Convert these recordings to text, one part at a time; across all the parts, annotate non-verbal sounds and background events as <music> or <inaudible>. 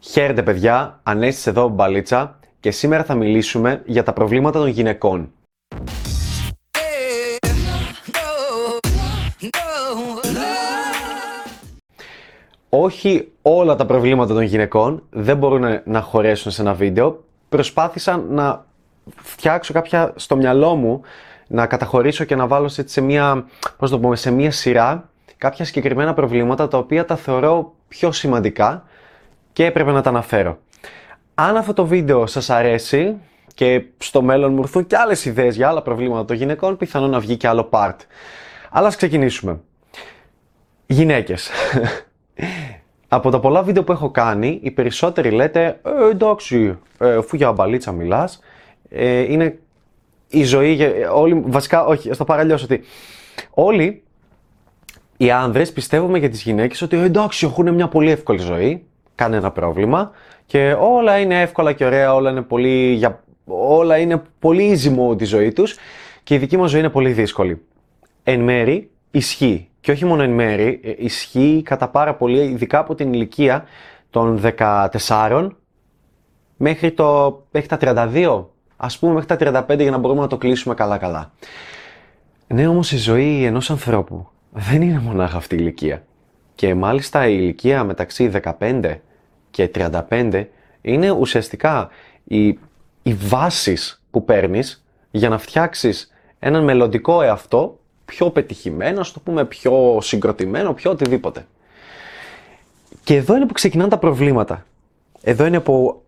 Χαίρετε παιδιά, Ανέστης εδώ Μπαλίτσα και σήμερα θα μιλήσουμε για τα προβλήματα των γυναικών. Όχι όλα τα προβλήματα των γυναικών δεν μπορούν να χωρέσουν σε ένα βίντεο. Προσπάθησα να φτιάξω κάποια στο μυαλό μου, να καταχωρήσω και να βάλω σε μια, πώς το πούμε, σε μια σειρά κάποια συγκεκριμένα προβλήματα τα οποία τα θεωρώ πιο σημαντικά και έπρεπε να τα αναφέρω. Αν αυτό το βίντεο σας αρέσει και στο μέλλον μου έρθουν και άλλες ιδέες για άλλα προβλήματα των γυναικών, πιθανόν να βγει και άλλο part. Αλλά ας ξεκινήσουμε. Γυναίκες. <laughs> Από τα πολλά βίντεο που έχω κάνει, οι περισσότεροι λέτε ε, εντάξει, ε, αφού για μπαλίτσα μιλάς, ε, είναι η ζωή, όλοι, βασικά όχι, στο παραλιώσω ότι όλοι οι άνδρες πιστεύουμε για τις γυναίκες ότι εντάξει έχουν μια πολύ εύκολη ζωή, κανένα πρόβλημα και όλα είναι εύκολα και ωραία, όλα είναι πολύ, για, όλα είναι πολύ easy mode η ζωή τους και η δική μας ζωή είναι πολύ δύσκολη. Εν μέρη ισχύει και όχι μόνο εν μέρη, ε, ισχύει κατά πάρα πολύ, ειδικά από την ηλικία των 14 μέχρι, το, μέχρι τα 32, ας πούμε μέχρι τα 35 για να μπορούμε να το κλείσουμε καλά-καλά. Ναι, όμως η ζωή ενός ανθρώπου δεν είναι μονάχα αυτή η ηλικία. Και μάλιστα η ηλικία μεταξύ 15 και 35 είναι ουσιαστικά οι, οι βάσεις που παίρνεις για να φτιάξεις έναν μελλοντικό εαυτό πιο πετυχημένο, στο το πούμε πιο συγκροτημένο, πιο οτιδήποτε. Και εδώ είναι που ξεκινάνε τα προβλήματα. Εδώ είναι που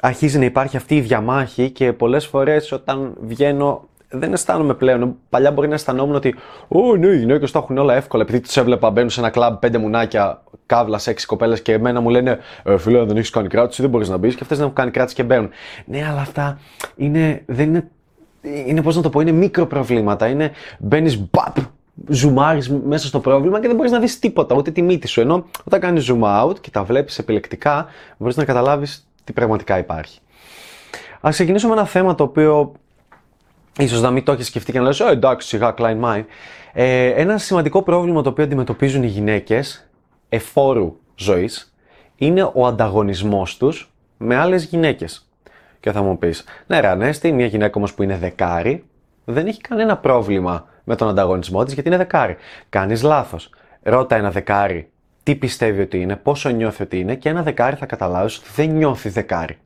αρχίζει να υπάρχει αυτή η διαμάχη και πολλές φορές όταν βγαίνω δεν αισθάνομαι πλέον. Παλιά μπορεί να αισθανόμουν ότι Ω, ναι, οι γυναίκες τα έχουν όλα εύκολα. Επειδή τους έβλεπα μπαίνουν σε ένα κλαμπ πέντε μουνάκια, κάβλα σε έξι κοπέλες και εμένα μου λένε ε, Φίλε, δεν έχεις κάνει κράτηση, δεν μπορείς να μπεις. Και αυτές δεν έχουν κάνει κράτηση και μπαίνουν. Ναι, αλλά αυτά είναι, δεν είναι, είναι πώς να το πω, είναι μικροπροβλήματα. Είναι μπαίνεις μπαπ, ζουμάρεις μέσα στο πρόβλημα και δεν μπορείς να δεις τίποτα, ούτε τη μύτη σου. Ενώ όταν κάνεις zoom out και τα βλέπεις επιλεκτικά, μπορείς να καταλάβεις τι πραγματικά υπάρχει. Α ξεκινήσω με ένα θέμα το οποίο ίσως να μην το έχεις σκεφτεί και να λες «Ε, εντάξει, σιγά, Klein Mind». Ε, ένα σημαντικό πρόβλημα το οποίο αντιμετωπίζουν οι γυναίκες εφόρου ζωής είναι ο ανταγωνισμός τους με άλλες γυναίκες. Και θα μου πεις, ναι ρε Ανέστη, μια γυναίκα όμως που είναι δεκάρι, δεν έχει κανένα πρόβλημα με τον ανταγωνισμό της γιατί είναι δεκάρι. Κάνεις λάθος. Ρώτα ένα δεκάρι τι πιστεύει ότι είναι, πόσο νιώθει ότι είναι και ένα δεκάρι θα καταλάβεις ότι δεν νιώθει δεκάρι.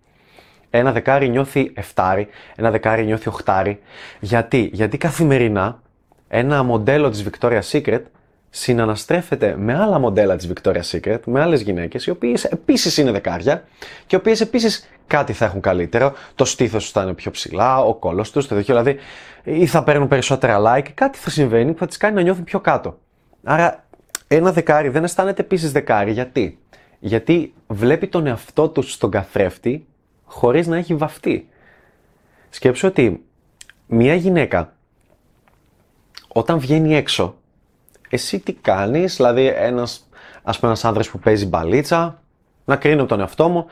Ένα δεκάρι νιώθει εφτάρι, ένα δεκάρι νιώθει οχτάρι. Γιατί, γιατί καθημερινά ένα μοντέλο της Victoria's Secret συναναστρέφεται με άλλα μοντέλα της Victoria's Secret, με άλλες γυναίκες, οι οποίες επίσης είναι δεκάρια και οι οποίες επίσης κάτι θα έχουν καλύτερο, το στήθος τους θα είναι πιο ψηλά, ο κόλος τους, το δοχείο, δηλαδή ή θα παίρνουν περισσότερα like, κάτι θα συμβαίνει που θα τις κάνει να νιώθουν πιο κάτω. Άρα ένα δεκάρι δεν αισθάνεται επίσης δεκάρι, γιατί; Γιατί βλέπει τον εαυτό τους στον καθρέφτη χωρίς να έχει βαφτεί. Σκέψου ότι μια γυναίκα όταν βγαίνει έξω, εσύ τι κάνεις, δηλαδή ένας, ας πούμε ένας άνδρας που παίζει μπαλίτσα, να κρίνω τον εαυτό μου,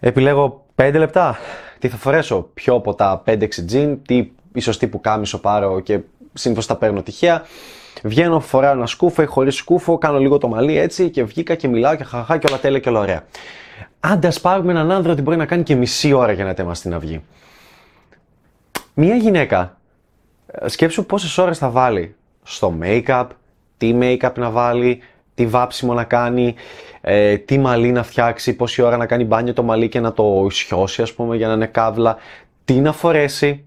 επιλέγω 5 λεπτά, τι θα φορέσω, πιο από τα 5-6 τζιν, τι η σωστή που κάμισο πάρω και συνήθως τα παίρνω τυχαία. Βγαίνω, φοράω ένα σκούφο ή χωρίς σκούφο, κάνω λίγο το μαλλί έτσι και βγήκα και μιλάω και χαχά και όλα τέλεια και όλα ωραία. Άντε, α πάρουμε έναν άνδρα ότι μπορεί να κάνει και μισή ώρα για να ετοιμαστεί στην αυγή. Μία γυναίκα, ε, σκέψου πόσες ώρες θα βάλει στο make-up, τι make-up να βάλει, τι βάψιμο να κάνει, ε, τι μαλλί να φτιάξει, πόση ώρα να κάνει μπάνιο το μαλλί και να το ισιώσει ας πούμε για να είναι καύλα, τι να φορέσει,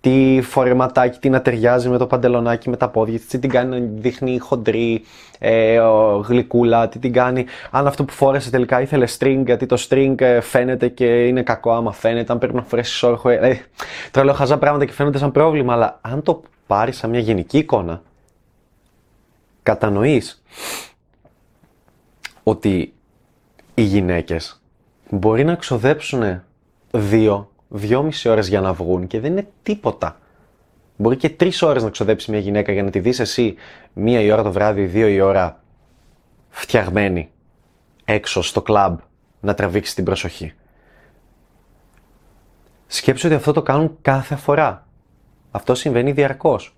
τι φορεματάκι, τι να ταιριάζει με το παντελονάκι, με τα πόδια τι την κάνει να δείχνει χοντρή, ε, γλυκούλα, τι την κάνει. Αν αυτό που φόρεσε τελικά ήθελε string, γιατί το string ε, φαίνεται και είναι κακό άμα φαίνεται, αν πρέπει να φορέσεις όρχο. Ε, ε, τώρα λέω χαζά πράγματα και φαίνονται σαν πρόβλημα, αλλά αν το πάρεις σαν μια γενική εικόνα, κατανοείς ότι οι γυναίκες μπορεί να ξοδέψουν δύο δυόμιση ώρες για να βγουν και δεν είναι τίποτα. Μπορεί και τρεις ώρες να ξοδέψει μια γυναίκα για να τη δεις εσύ μία η ώρα το βράδυ, δύο η ώρα φτιαγμένη έξω στο κλαμπ να τραβήξει την προσοχή. Σκέψου ότι αυτό το κάνουν κάθε φορά. Αυτό συμβαίνει διαρκώς.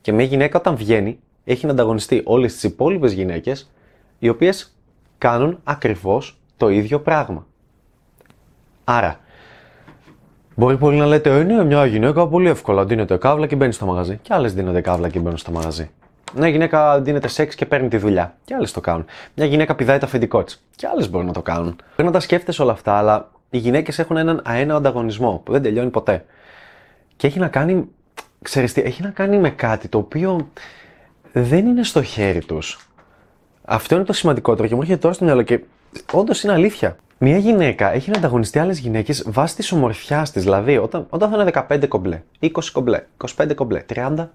Και μια γυναίκα όταν βγαίνει έχει να ανταγωνιστεί όλες τις υπόλοιπες γυναίκες, οι οποίες κάνουν ακριβώς το ίδιο πράγμα. Άρα, μπορεί πολύ να λέτε, Ε, ναι, μια γυναίκα πολύ εύκολα δίνεται καύλα και μπαίνει στο μαγαζί. Και άλλες δίνονται καύλα και μπαίνουν στο μαγαζί. Μια γυναίκα δίνεται σεξ και παίρνει τη δουλειά. Και άλλες το κάνουν. Μια γυναίκα πηδάει το αφεντικό της. Και άλλες μπορούν να το κάνουν. Πρέπει να τα σκέφτεσαι όλα αυτά, αλλά οι γυναίκες έχουν έναν αέναο ανταγωνισμό που δεν τελειώνει ποτέ. Και έχει να κάνει, ξέρεις τι, έχει να κάνει με κάτι το οποίο δεν είναι στο χέρι τους. Αυτό είναι το σημαντικότερο και μου έρχεται τώρα στο μυαλό και όντως είναι αλήθεια. Μια γυναίκα έχει να ανταγωνιστεί άλλες γυναίκες βάσει της ομορφιάς της. Δηλαδή, όταν, όταν θα είναι 15 κομπλέ, 20 κομπλέ, 25 κομπλέ, 30,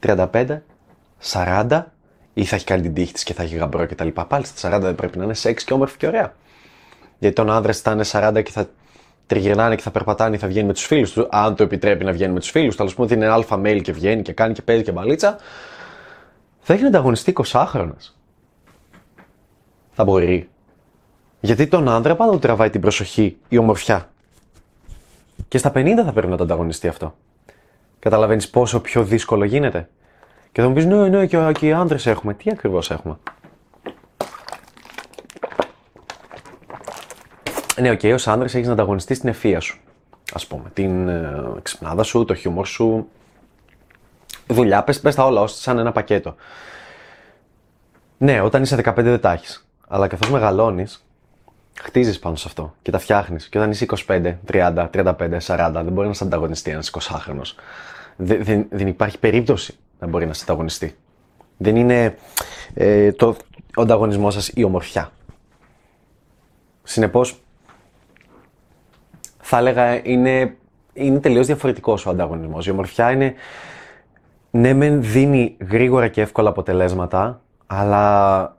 35, 40, ή θα έχει κάνει την τύχη της και θα έχει γαμπρό κτλ. Πάλι στα 40 δεν πρέπει να είναι σεξ και όμορφη και ωραία. Γιατί τον άντρε θα είναι 40 και θα τριγυρνάνε και θα περπατάνε ή θα βγαίνει με τους φίλους τους, αν το επιτρέπει να βγαίνει με τους φίλους τους. Α πούμε ότι είναι αλφα mail και βγαίνει και κάνει και παίζει και μπαλίτσα. Θα έχει να ανταγωνιστεί 20χρονο. Θα μπορεί. Γιατί τον άντρα πάντα του τραβάει την προσοχή η ομορφιά. Και στα 50 θα πρέπει να το ανταγωνιστεί αυτό. Καταλαβαίνεις πόσο πιο δύσκολο γίνεται. Και θα μου πεις, ναι, ναι, και, και οι άντρες έχουμε. Τι ακριβώς έχουμε; Ναι, OK, okay, ως άντρα έχεις να ανταγωνιστείς την ευφυΐα σου. Ας πούμε, την ε, ξυπνάδα σου, το χιούμορ σου. Δουλειά, πες, πες τα όλα ως σαν ένα πακέτο. Ναι, όταν είσαι 15 δεν τα έχεις. Αλλά καθώς μεγαλώνεις, χτίζεις πάνω σε αυτό και τα φτιάχνεις. Και όταν είσαι 25, 30, 35, 40, δεν μπορεί να σε ανταγωνιστεί ένας 20χρονο. Δεν, δεν, δεν υπάρχει περίπτωση να μπορεί να σε ανταγωνιστεί. Δεν είναι ε, το, ο ανταγωνισμός σας η ομορφιά. Συνεπώς, θα έλεγα είναι, είναι τελείως διαφορετικός ο ανταγωνισμός. Η ομορφιά είναι. Ναι, μεν δίνει γρήγορα και εύκολα αποτελέσματα, αλλά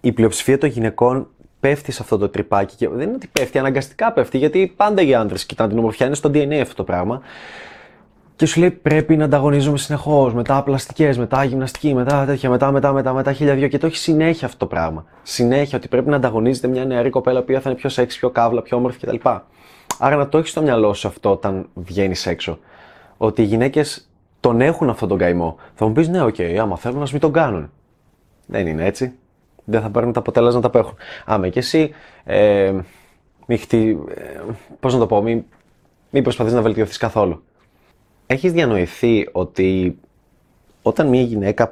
η πλειοψηφία των γυναικών πέφτει σε αυτό το τρυπάκι. Και δεν είναι ότι πέφτει, αναγκαστικά πέφτει, γιατί πάντα οι άντρε κοιτάνε την ομορφιά, είναι στο DNA αυτό το πράγμα. Και σου λέει πρέπει να ανταγωνίζουμε συνεχώς, μετά πλαστικές, μετά γυμναστική, μετά τέτοια, μετά, μετά, μετά, μετά χίλια δυο. Και το έχει συνέχεια αυτό το πράγμα. Συνέχεια ότι πρέπει να ανταγωνίζεται μια νεαρή κοπέλα που θα είναι πιο σεξ, πιο καύλα, πιο όμορφη κτλ. Άρα να το έχεις στο μυαλό σου αυτό όταν βγαίνεις έξω. Ότι οι γυναίκες τον έχουν αυτόν τον καημό. Θα μου πεις ναι, OK, okay, άμα θέλουν να μην τον κάνουν. Δεν είναι έτσι δεν θα παίρνουν τα αποτελέσματα που έχουν. Άμα και εσύ, ε, μη χτυ... ε, πώς να το πω, μην, μη προσπαθείς να βελτιωθείς καθόλου. Έχεις διανοηθεί ότι όταν μια γυναίκα,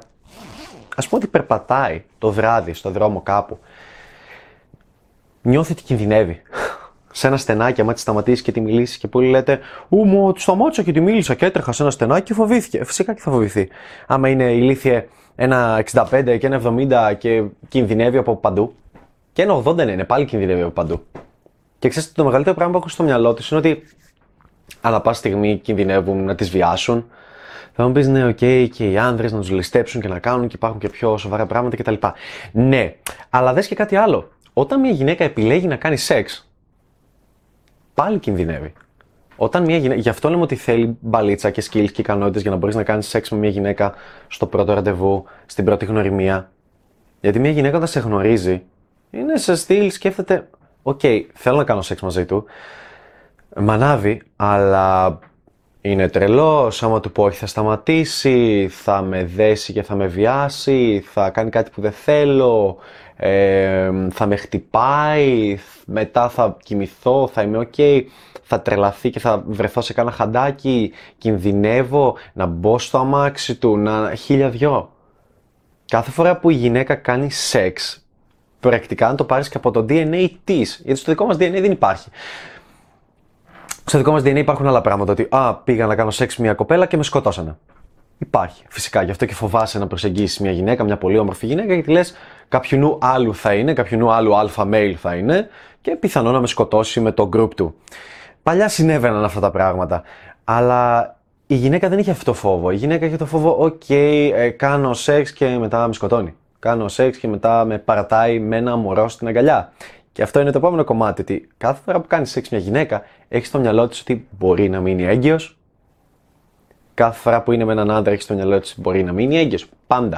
ας πούμε ότι περπατάει το βράδυ στο δρόμο κάπου, νιώθει ότι κινδυνεύει. Σε ένα στενάκι, άμα της σταματήσεις και τη μιλήσεις και πολλοί λέτε Ού, μου τη σταμάτησα και τη μίλησα και έτρεχα σε ένα στενάκι και φοβήθηκε. Φυσικά και θα φοβηθεί. Άμα είναι ηλίθιε ένα 65 και ένα 70 και κινδυνεύει από παντού. Και ένα 80 είναι, πάλι κινδυνεύει από παντού. Και ξέρετε, το μεγαλύτερο πράγμα που έχουν στο μυαλό τους είναι ότι ανά πάση στιγμή κινδυνεύουν να τις βιάσουν. Θα μου πεις ναι, OK, okay, και οι άνδρες να τους ληστέψουν και να κάνουν και υπάρχουν και πιο σοβαρά πράγματα κτλ. Ναι, αλλά δες και κάτι άλλο. Όταν μια γυναίκα επιλέγει να κάνει σεξ, πάλι κινδυνεύει. Όταν μια γυναίκα. Γι' αυτό λέμε ότι θέλει μπαλίτσα και skills και ικανότητες για να μπορείς να κάνεις σεξ με μια γυναίκα στο πρώτο ραντεβού, στην πρώτη γνωριμία. Γιατί μια γυναίκα όταν σε γνωρίζει, είναι σε στυλ, σκέφτεται, OK, okay, θέλω να κάνω σεξ μαζί του. Με ανάβει, αλλά είναι τρελό. Άμα του πω όχι, θα σταματήσει, θα με δέσει και θα με βιάσει, θα κάνει κάτι που δεν θέλω, ε, θα με χτυπάει, μετά θα κοιμηθώ, θα είμαι ok θα τρελαθεί και θα βρεθώ σε κάνα χαντάκι, κινδυνεύω να μπω στο αμάξι του, να χίλια δυο. Κάθε φορά που η γυναίκα κάνει σεξ, πρακτικά να το πάρεις και από το DNA της, γιατί στο δικό μας DNA δεν υπάρχει. Στο δικό μας DNA υπάρχουν άλλα πράγματα, ότι α, πήγα να κάνω σεξ μια κοπέλα και με σκοτώσανε. Υπάρχει, φυσικά. Γι' αυτό και φοβάσαι να προσεγγίσεις μια γυναίκα, μια πολύ όμορφη γυναίκα, γιατί λες κάποιουνού άλλου θα είναι, κάποιουνού άλλου alpha male θα είναι και πιθανό να με σκοτώσει με το group του. Παλιά συνέβαιναν αυτά τα πράγματα. Αλλά η γυναίκα δεν είχε αυτό το φόβο. Η γυναίκα είχε το φόβο, οκ, ε, κάνω σεξ και μετά με σκοτώνει. Κάνω σεξ και μετά με παρατάει με ένα μωρό στην αγκαλιά. Και αυτό είναι το επόμενο κομμάτι, ότι κάθε φορά που κάνεις σεξ μια γυναίκα, έχεις στο μυαλό της ότι μπορεί να μείνει έγκυος; Κάθε φορά που είναι με έναν άντρα, έχεις στο μυαλό της μπορεί να μείνει έγκυος; Πάντα.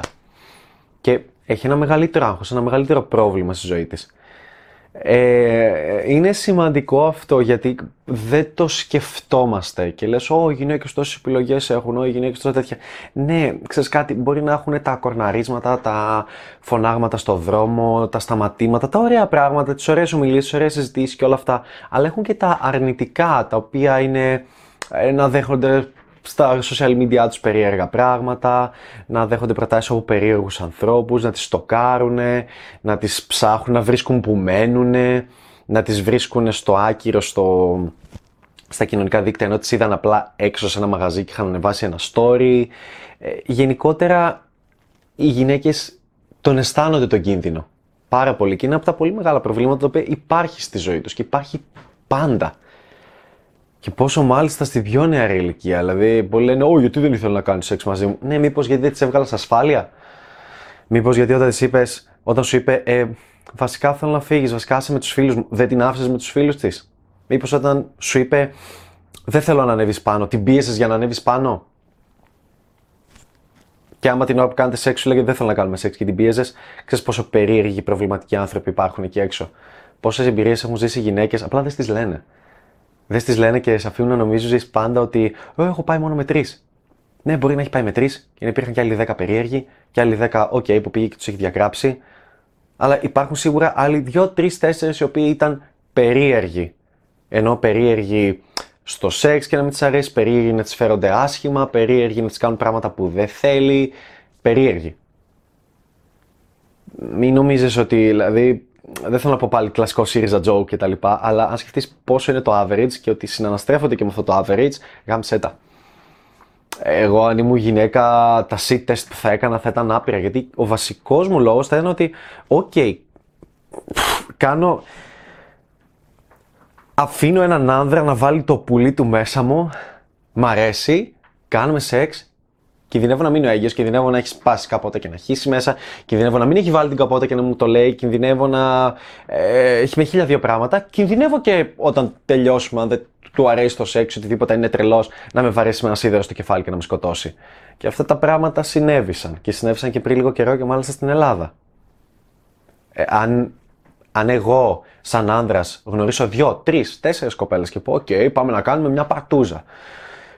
Και έχει ένα μεγαλύτερο άγχος, ένα μεγαλύτερο πρόβλημα στη ζωή της. Ε, είναι σημαντικό αυτό γιατί δεν το σκεφτόμαστε και λες «Ω, οι γυναίκες τόσες επιλογές έχουν, ω, οι γυναίκες τόσα τέτοια». Ναι, ξέρεις κάτι, μπορεί να έχουν τα κορναρίσματα, τα φωνάγματα στο δρόμο, τα σταματήματα, τα ωραία πράγματα, τις ωραίες ομιλίες, τις ωραίες συζητήσεις και όλα αυτά, αλλά έχουν και τα αρνητικά, τα οποία είναι ε, να δέχονται στα social media τους περίεργα πράγματα, να δέχονται προτάσεις από περίεργους ανθρώπους, να τις στοκάρουν, να τις ψάχνουν, να βρίσκουν που μένουν, να τις βρίσκουν στο άκυρο, στο... στα κοινωνικά δίκτυα, ενώ τις είδαν απλά έξω σε ένα μαγαζί και είχαν ανεβάσει ένα story. Ε, γενικότερα, οι γυναίκες τον αισθάνονται τον κίνδυνο πάρα πολύ και είναι από τα πολύ μεγάλα προβλήματα τα οποία υπάρχει στη ζωή τους και υπάρχει πάντα. Και πόσο μάλιστα στη πιο νεαρή ηλικία. Δηλαδή, πολλοί λένε: Ω, γιατί δεν ήθελα να κάνει σεξ μαζί μου. Ναι, μήπως γιατί δεν της έβγαλα ασφάλεια; Μήπως γιατί όταν της είπες, όταν σου είπε, ε, βασικά θέλω να φύγεις, βασικά είσαι με τους φίλους μου, δεν την άφησες με τους φίλους της. Μήπως όταν σου είπε, δεν θέλω να ανέβεις πάνω, την πίεσες για να ανέβεις πάνω. Και άμα την ώρα που κάνετε σεξ σου λέγεται δεν θέλω να κάνουμε σεξ και την πίεζε, ξέρεις πόσο περίεργοι προβληματικοί άνθρωποι υπάρχουν εκεί έξω. Πόσες εμπειρίες έχουν ζήσει οι γυναίκες, απλά δεν τι λένε. Δεν στι λένε και σε αφήνουν να νομίζεις πάντα ότι έχω πάει μόνο με τρεις. Ναι, μπορεί να έχει πάει με τρεις και να υπήρχαν και άλλοι 10 περίεργοι και άλλοι 10 OK που πήγε και τους έχει διαγράψει. Αλλά υπάρχουν σίγουρα άλλοι 2, 3, 4 οι οποίοι ήταν περίεργοι. Ενώ περίεργοι στο σεξ και να μην τις αρέσει, περίεργοι να τις φέρονται άσχημα, περίεργοι να τις κάνουν πράγματα που δεν θέλει. Περίεργοι. Μην νομίζεις ότι δηλαδή δεν θέλω να πω πάλι κλασικό ΣΥΡΙΖΑ joke κτλ. Αλλά αν σκεφτείς πόσο είναι το average και ότι συναναστρέφονται και με αυτό το average, γάμισε τα. Εγώ, αν ήμουν γυναίκα, τα sit test που θα έκανα θα ήταν άπειρα. Γιατί ο βασικός μου λόγος θα ήταν ότι, OK, κάνω. Αφήνω έναν άνδρα να βάλει το πουλί του μέσα μου, μ' αρέσει, κάνουμε σεξ Κινδυνεύω να μείνω έγκυος, κινδυνεύω να έχει σπάσει η καπότα και να χύσει μέσα, κινδυνεύω να μην έχει βάλει την καπότα και να μου το λέει, κινδυνεύω να ε, έχει με χίλια δύο πράγματα. Κινδυνεύω και όταν τελειώσουμε, αν δεν του αρέσει το σεξ, οτιδήποτε είναι τρελός, να με βαρέσει με ένα σίδερο στο κεφάλι και να με σκοτώσει. Και αυτά τα πράγματα συνέβησαν. Και συνέβησαν και πριν λίγο καιρό και μάλιστα στην Ελλάδα. Ε, αν, αν εγώ, σαν άνδρας, γνωρίσω δύο, τρεις, τέσσερις κοπέλες και πω: Οκ, πάμε να κάνουμε μια παρτούζα.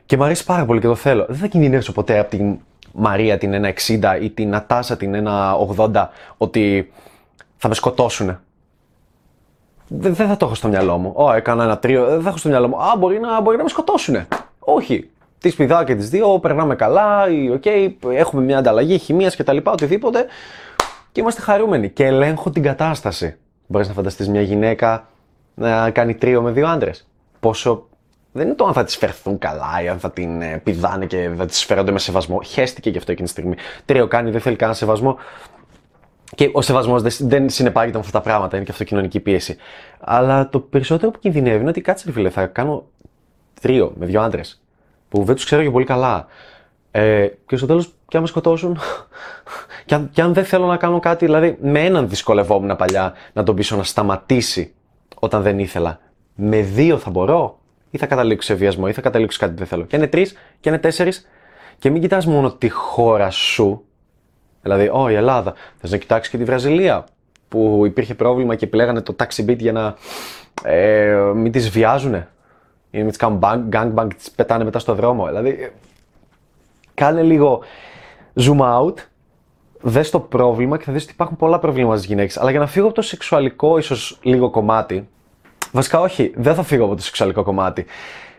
Και μου αρέσει πάρα πολύ και το θέλω. Δεν θα κινδυνεύσω ποτέ από την Μαρία την 1,60 ή την Νατάσα την 1,80 ότι θα με σκοτώσουν. Δεν, δεν θα το έχω στο μυαλό μου. Ω, έκανα ένα τρίο. Δεν θα έχω στο μυαλό μου. Α, μπορεί να, μπορεί να με σκοτώσουν. Όχι. Τι πηδάω και τις δύο, περνάμε καλά, ή, okay, έχουμε μια ανταλλαγή χημίας κτλ. Οτιδήποτε. Και είμαστε χαρούμενοι. Και ελέγχω την κατάσταση. Μπορείς να φανταστείς μια γυναίκα να κάνει τρίο με δύο άντρες. Πόσο δεν είναι το αν θα τη φερθούν καλά ή αν θα την ε, πηδάνε και θα τη φέρονται με σεβασμό. Χαίστηκε γι' αυτό εκείνη τη στιγμή. Τρίο κάνει, δεν θέλει κανένα σεβασμό. Και ο σεβασμός δεν συνεπάγεται με αυτά τα πράγματα, είναι και αυτό κοινωνική πίεση. Αλλά το περισσότερο που κινδυνεύει είναι ότι κάτσε, φίλε, θα κάνω τρίο με δύο άντρες που δεν τους ξέρω και πολύ καλά. Ε, και στο τέλος, και <laughs> αν με σκοτώσουν, και, αν, και αν δεν θέλω να κάνω κάτι, δηλαδή με έναν δυσκολευόμουν παλιά να τον πείσω να σταματήσει όταν δεν ήθελα. Με δύο θα μπορώ ή θα καταλήξω σε βιασμό ή θα καταλήξω κάτι που δεν θέλω. Και είναι τρεις και είναι τέσσερις. Και μην κοιτάς μόνο τη χώρα σου. Δηλαδή, Ω, η Ελλάδα. Θες να κοιτάξεις και τη Βραζιλία. Που υπήρχε πρόβλημα και επιλέγανε το taxi beat για να ε, μην τις βιάζουν. Ή να μην τις κάνουν gangbang, τις πετάνε μετά στο δρόμο. Δηλαδή, κάνε λίγο zoom out δες το πρόβλημα και θα δεις ότι υπάρχουν πολλά προβλήματα στις γυναίκες. Αλλά για να φύγω από το σεξουαλικό, ίσως λίγο κομμάτι, Βασικά, όχι, δεν θα φύγω από το σεξουαλικό κομμάτι.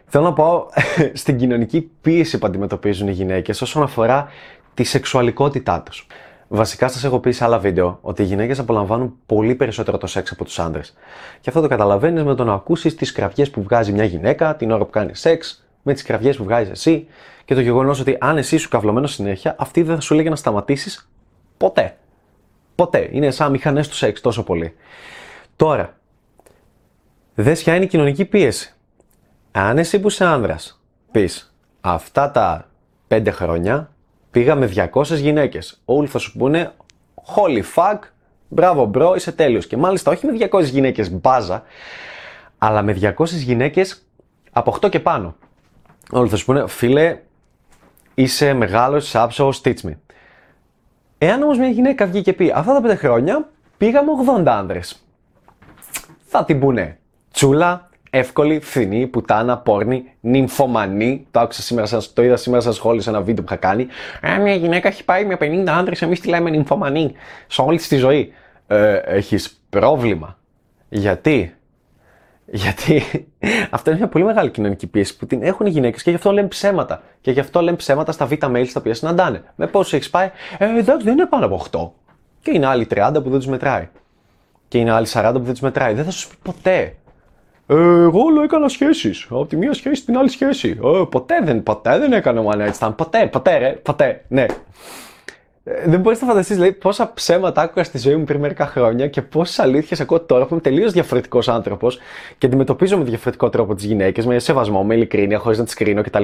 Θέλω να πάω <laughs> στην κοινωνική πίεση που αντιμετωπίζουν οι γυναίκες όσον αφορά τη σεξουαλικότητά τους. Βασικά, σας έχω πει σε άλλα βίντεο ότι οι γυναίκες απολαμβάνουν πολύ περισσότερο το σεξ από τους άντρες. Και αυτό το καταλαβαίνεις με το να ακούσεις τις κραυγές που βγάζει μια γυναίκα την ώρα που κάνει σεξ, με τις κραυγές που βγάζει εσύ και το γεγονός ότι αν εσύ είσαι καυλωμένος συνέχεια, αυτή δεν θα σου λέγει να σταματήσεις ποτέ. Ποτέ. Είναι σαν μηχανές του σεξ τόσο πολύ. Τώρα, δες ποια είναι η κοινωνική πίεση. Αν εσύ που είσαι άνδρας πεις αυτά τα 5 χρόνια πήγα με 200 γυναίκες, όλοι θα σου πούνε holy fuck, μπράβο bro, είσαι τέλειος. Και μάλιστα όχι με 200 γυναίκες μπάζα, αλλά με 200 γυναίκες από 8 και πάνω. Όλοι θα σου πούνε φίλε, είσαι μεγάλος, είσαι άψογος, teach me. Εάν όμως μια γυναίκα βγει και πει αυτά τα 5 χρόνια πήγα με 80 άνδρες θα την πούνε τσούλα, εύκολη, φθηνή, πουτάνα, πόρνη, νυμφωμανή. Το άκουσα σήμερα, σας, το είδα σήμερα στα σχόλια σε ένα βίντεο που είχα κάνει. Ε, μια γυναίκα έχει πάει με 50 άντρες, εμείς τη λέμε νυμφωμανή. Σε όλη τη ζωή. Ε, έχεις πρόβλημα. Γιατί; Γιατί; <laughs> Αυτό είναι μια πολύ μεγάλη κοινωνική πίεση που την έχουν οι γυναίκες και γι' αυτό λένε ψέματα. Και γι' αυτό λένε ψέματα στα β' mail στα οποία συναντάνε. Με πόσο έχεις πάει, Ε, εντάξει, δεν είναι πάνω από 8. Και είναι άλλοι 30 που δεν τους μετράει. Και είναι άλλοι 40 που δεν τους μετράει. Δεν θα σου πει ποτέ. Ε, εγώ όλο έκανα σχέσεις. Από τη μία σχέση στην άλλη σχέση. Ε, ποτέ δεν, ποτέ δεν έκανα one night stand. Ποτέ, ποτέ, ρε, ποτέ, ναι. Ε, δεν μπορείς να φανταστείς δηλαδή, πόσα ψέματα άκουγα στη ζωή μου πριν μερικά χρόνια και πόσες αλήθειες ακούω τώρα που είμαι τελείως διαφορετικός άνθρωπος και αντιμετωπίζω με διαφορετικό τρόπο τις γυναίκες, με σεβασμό, με ειλικρίνεια, χωρίς να τις κρίνω κτλ.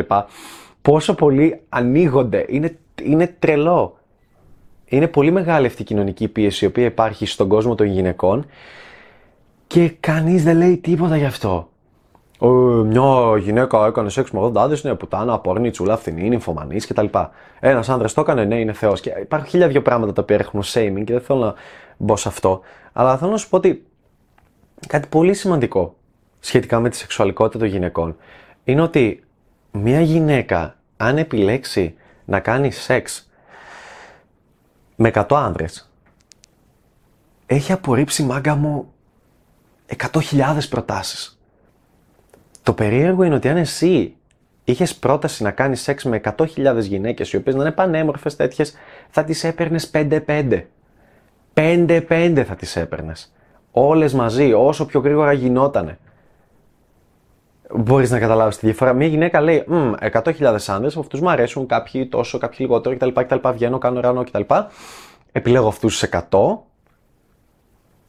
Πόσο πολύ ανοίγονται. Είναι, είναι τρελό. Είναι πολύ μεγάλη αυτή η κοινωνική πίεση η οποία υπάρχει στον κόσμο των γυναικών και κανείς δεν λέει τίποτα γι' αυτό. Ε, μια γυναίκα έκανε σεξ με 80 άντρες, είναι πουτάνα, απόρνη, τσουλά, φθηνή, νυμφωμανής κτλ. Ένας άντρα το έκανε, ναι, είναι Θεός. Και υπάρχουν χίλια δύο πράγματα τα οποία έχουν shaming και δεν θέλω να μπω σε αυτό. Αλλά θέλω να σου πω ότι κάτι πολύ σημαντικό σχετικά με τη σεξουαλικότητα των γυναικών είναι ότι μια γυναίκα, αν επιλέξει να κάνει σεξ με 100 άντρε, έχει απορρίψει μάγκα μου 100.000 προτάσεις. Το περίεργο είναι ότι αν εσύ είχες πρόταση να κάνεις σεξ με 100.000 γυναίκες, οι οποίες να είναι πανέμορφες τέτοιες, θα τις έπαιρνες 5-5. 5-5 θα τις έπαιρνες. Όλες μαζί, όσο πιο γρήγορα γινότανε. Μπορείς να καταλάβεις τη διαφορά. Μια γυναίκα λέει: 100.000 άντρε, από αυτούς μου αρέσουν κάποιοι τόσο, κάποιοι λιγότερο κτλ. κτλ βγαίνω, κάνω ράνο κτλ. Επιλέγω αυτούς τους 100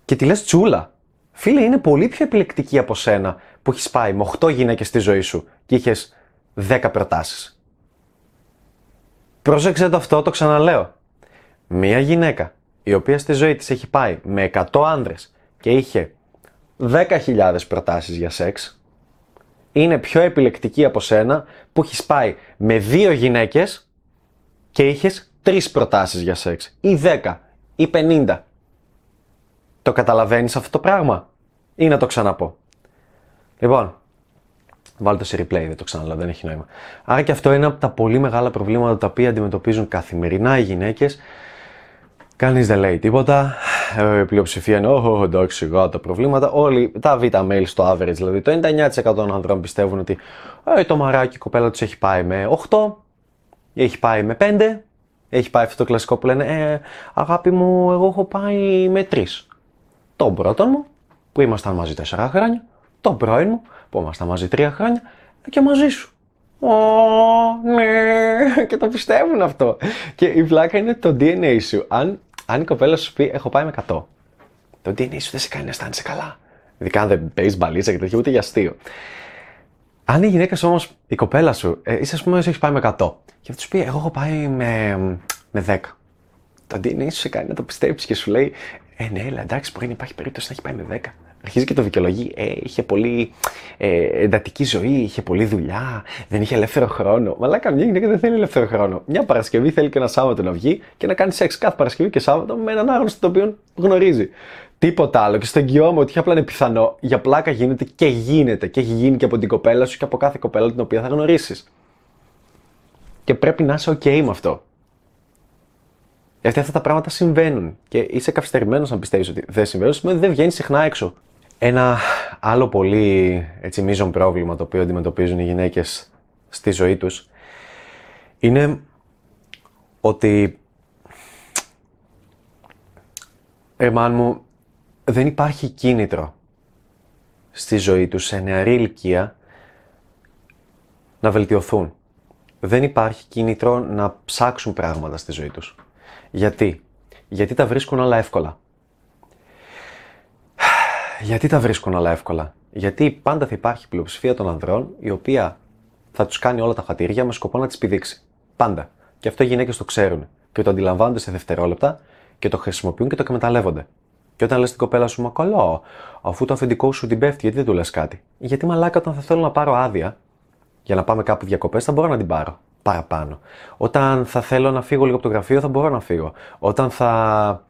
και τη λες τσούλα. Φίλε, είναι πολύ πιο επιλεκτική από σένα που έχεις πάει με 8 γυναίκες στη ζωή σου και είχες 10 προτάσεις. Πρόσεξε το αυτό, το ξαναλέω. Μία γυναίκα η οποία στη ζωή της έχει πάει με 100 άνδρες και είχε 10.000 προτάσεις για σεξ, είναι πιο επιλεκτική από σένα που έχεις πάει με δύο γυναίκες και είχες τρεις προτάσεις για σεξ, ή 10, ή 50. Το καταλαβαίνεις αυτό το πράγμα ή να το ξαναπώ; Λοιπόν, βάλτε το σε replay, δεν το ξαναλέω, δεν έχει νόημα. Άρα και αυτό είναι από τα πολύ μεγάλα προβλήματα τα οποία αντιμετωπίζουν καθημερινά οι γυναίκες. Κανείς δεν λέει τίποτα. Ε, η πλειοψηφία είναι, oh, εντάξει, σιγά τα προβλήματα. Όλοι τα β' mail στο average, δηλαδή το 99% των ανδρών πιστεύουν ότι ε, το μαράκι η κοπέλα τους έχει πάει με 8, έχει πάει με 5, έχει πάει αυτό το κλασικό που λένε, ε, αγάπη μου, εγώ έχω πάει με 3. Τον πρώτο μου, που ήμασταν μαζί 4 χρόνια, τον πρώην μου, που ήμασταν μαζί 3 χρόνια, και μαζί σου. Ω, ναι, και το πιστεύουν αυτό. Και η βλάκα είναι το DNA σου. Αν, αν η κοπέλα σου πει, έχω πάει με 100, το DNA σου δεν σε κάνει να αισθάνεσαι καλά. Ειδικά αν δεν παίζεις μπαλίτσα και τέτοια, ούτε για αστείο. Αν η γυναίκα όμως, η κοπέλα σου, ε, είσαι ας πούμε, έχεις πάει με 100, και αυτός σου πει, Εγώ έχω πάει με, με 10. Το DNA σου σε κάνει να το πιστέψεις και σου λέει, Ε, ναι, αλλά εντάξει, μπορεί να υπάρχει περίπτωση να έχει πάει με 10. Αρχίζει και το δικαιολογεί. Ε, είχε πολύ ε, εντατική ζωή, είχε πολλή δουλειά, δεν είχε ελεύθερο χρόνο. Μαλά καμιά γυναίκα δεν θέλει ελεύθερο χρόνο. Μια Παρασκευή θέλει και ένα Σάββατο να βγει και να κάνει σεξ κάθε Παρασκευή και Σάββατο με έναν άγνωστο το οποίο γνωρίζει. Τίποτα άλλο. Και στο εγγυώμαι ότι απλά είναι πιθανό, για πλάκα γίνεται και γίνεται. Και έχει γίνει και από την κοπέλα σου και από κάθε κοπέλα την οποία θα γνωρίσεις. Και πρέπει να είσαι OK με αυτό. Γιατί αυτά τα πράγματα συμβαίνουν. Και είσαι καθυστερημένος να πιστεύεις ότι δεν συμβαίνουν, σημαίνει ότι δεν βγαίνει συχνά έξω. Ένα άλλο πολύ έτσι, μείζον πρόβλημα το οποίο αντιμετωπίζουν οι γυναίκες στη ζωή τους είναι ότι Ερμάν μου, δεν υπάρχει κίνητρο στη ζωή τους σε νεαρή ηλικία να βελτιωθούν. Δεν υπάρχει κίνητρο να ψάξουν πράγματα στη ζωή τους. Γιατί; Γιατί τα βρίσκουν όλα εύκολα. Γιατί τα βρίσκουν όλα εύκολα; Γιατί πάντα θα υπάρχει πλειοψηφία των ανδρών η οποία θα τους κάνει όλα τα χατήρια με σκοπό να τις πηδήξει. Πάντα. Και αυτό οι γυναίκες το ξέρουν και το αντιλαμβάνονται σε δευτερόλεπτα και το χρησιμοποιούν και το εκμεταλλεύονται. Και όταν λες την κοπέλα σου, Μα καλό, αφού το αφεντικό σου την πέφτει, γιατί δεν του λες κάτι; Γιατί μαλάκα, όταν θα θέλω να πάρω άδεια για να πάμε κάπου διακοπές, θα μπορώ να την πάρω παραπάνω. Όταν θα θέλω να φύγω λίγο από το γραφείο, θα μπορώ να φύγω. Όταν θα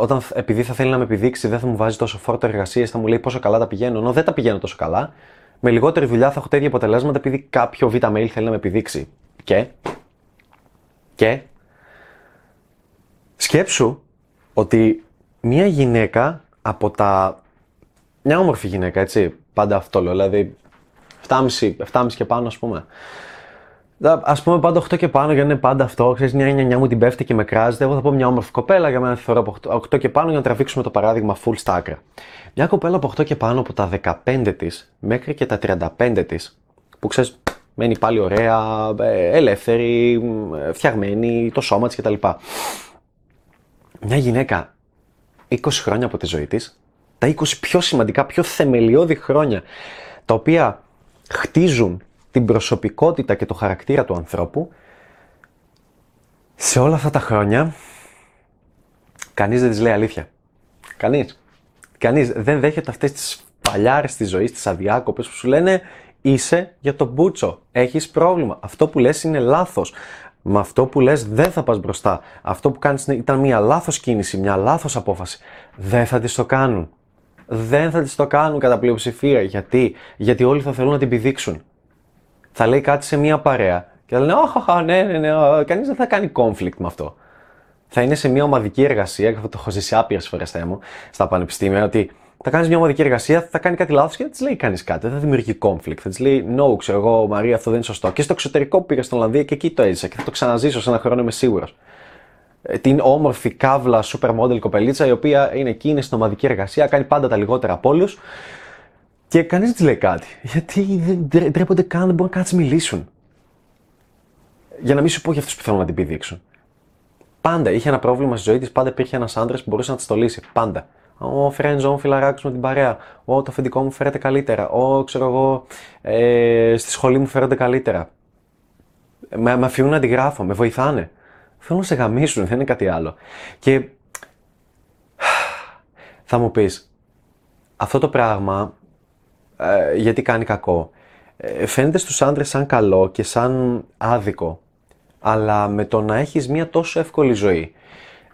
Όταν, επειδή θα θέλει να με επιδείξει, δεν θα μου βάζει τόσο φόρτο εργασία, θα μου λέει πόσο καλά τα πηγαίνω. Ενώ δεν τα πηγαίνω τόσο καλά. Με λιγότερη δουλειά θα έχω τέτοια αποτελέσματα επειδή κάποιο β' mail θέλει να με επιδείξει. Και. Και. Σκέψου ότι μια γυναίκα από τα. Μια όμορφη γυναίκα, έτσι. Πάντα αυτό λέω. Δηλαδή 7,5, 7,5 και πάνω, ας πούμε. Α πούμε πάντα 8 και πάνω, γιατί είναι πάντα αυτό. Ξέρεις, μια νιανιά μου την πέφτει και με κράζεται. Εγώ θα πω μια όμορφη κοπέλα, για μένα θεωρώ από 8, 8 και πάνω, για να τραβήξουμε το παράδειγμα full στα άκρα. Μια κοπέλα από 8 και πάνω, από τα 15 της μέχρι και τα 35 της, που ξέρεις, μένει πάλι ωραία, ε, ελεύθερη, φτιαγμένη, το σώμα της κτλ. Μια γυναίκα 20 χρόνια από τη ζωή της, τα 20 πιο σημαντικά, πιο θεμελιώδη χρόνια, τα οποία χτίζουν την προσωπικότητα και το χαρακτήρα του ανθρώπου, σε όλα αυτά τα χρόνια, κανείς δεν της λέει αλήθεια. Κανείς. Κανείς δεν δέχεται αυτές τις παλιάρες της ζωής, τις αδιάκοπες που σου λένε είσαι για τον μπούτσο, έχεις πρόβλημα, αυτό που λες είναι λάθος. Με αυτό που λες δεν θα πας μπροστά. Αυτό που κάνεις ήταν μια λάθος κίνηση, μια λάθος απόφαση. Δεν θα τις το κάνουν. Δεν θα τις το κάνουν κατά πλειοψηφία. Γιατί, Γιατί όλοι θα θέλουν να την πηδήξουν θα λέει κάτι σε μια παρέα και θα λένε Αχ, ναι, ναι, ναι, κανείς δεν θα κάνει conflict με αυτό. Θα είναι σε μια ομαδική εργασία, και αυτό το έχω ζήσει άπειρες φορές μου στα πανεπιστήμια, ότι θα κάνεις μια ομαδική εργασία, θα κάνει κάτι λάθος και δεν της λέει κανείς κάτι. Δεν θα δημιουργεί conflict. Θα της λέει No, ξέρω εγώ, Μαρία, αυτό δεν είναι σωστό. Και στο εξωτερικό που πήγα στην Ολλανδία και εκεί το έζησα και θα το ξαναζήσω σε ένα χρόνο, είμαι σίγουρος. Ε, την όμορφη καύλα supermodel κοπελίτσα, η οποία είναι εκείνη στην ομαδική εργασία, κάνει πάντα τα λιγότερα από όλους και κανείς δεν της λέει κάτι. Γιατί δεν ντρέπονται καν, δεν μπορούν να τι μιλήσουν. Για να μην σου πω για αυτούς που θέλουν να την πηδήξουν. Πάντα είχε ένα πρόβλημα στη ζωή της, πάντα υπήρχε ένας άντρας που μπορούσε να της το λύσει. Πάντα. Ο φρέντζο, ο φιλαράκι με την παρέα. Ο το αφεντικό μου φέρεται καλύτερα. Ο ξέρω εγώ, ε, στη σχολή μου φέρονται καλύτερα. Με, με αφήνουν να αντιγράφω, με βοηθάνε. Θέλω να σε γαμίσουν, δεν είναι κάτι άλλο. Και <sighs> θα μου πεις, αυτό το πράγμα ε, γιατί κάνει κακό. Ε, φαίνεται στους άντρες σαν καλό και σαν άδικο, αλλά με το να έχεις μια τόσο εύκολη ζωή,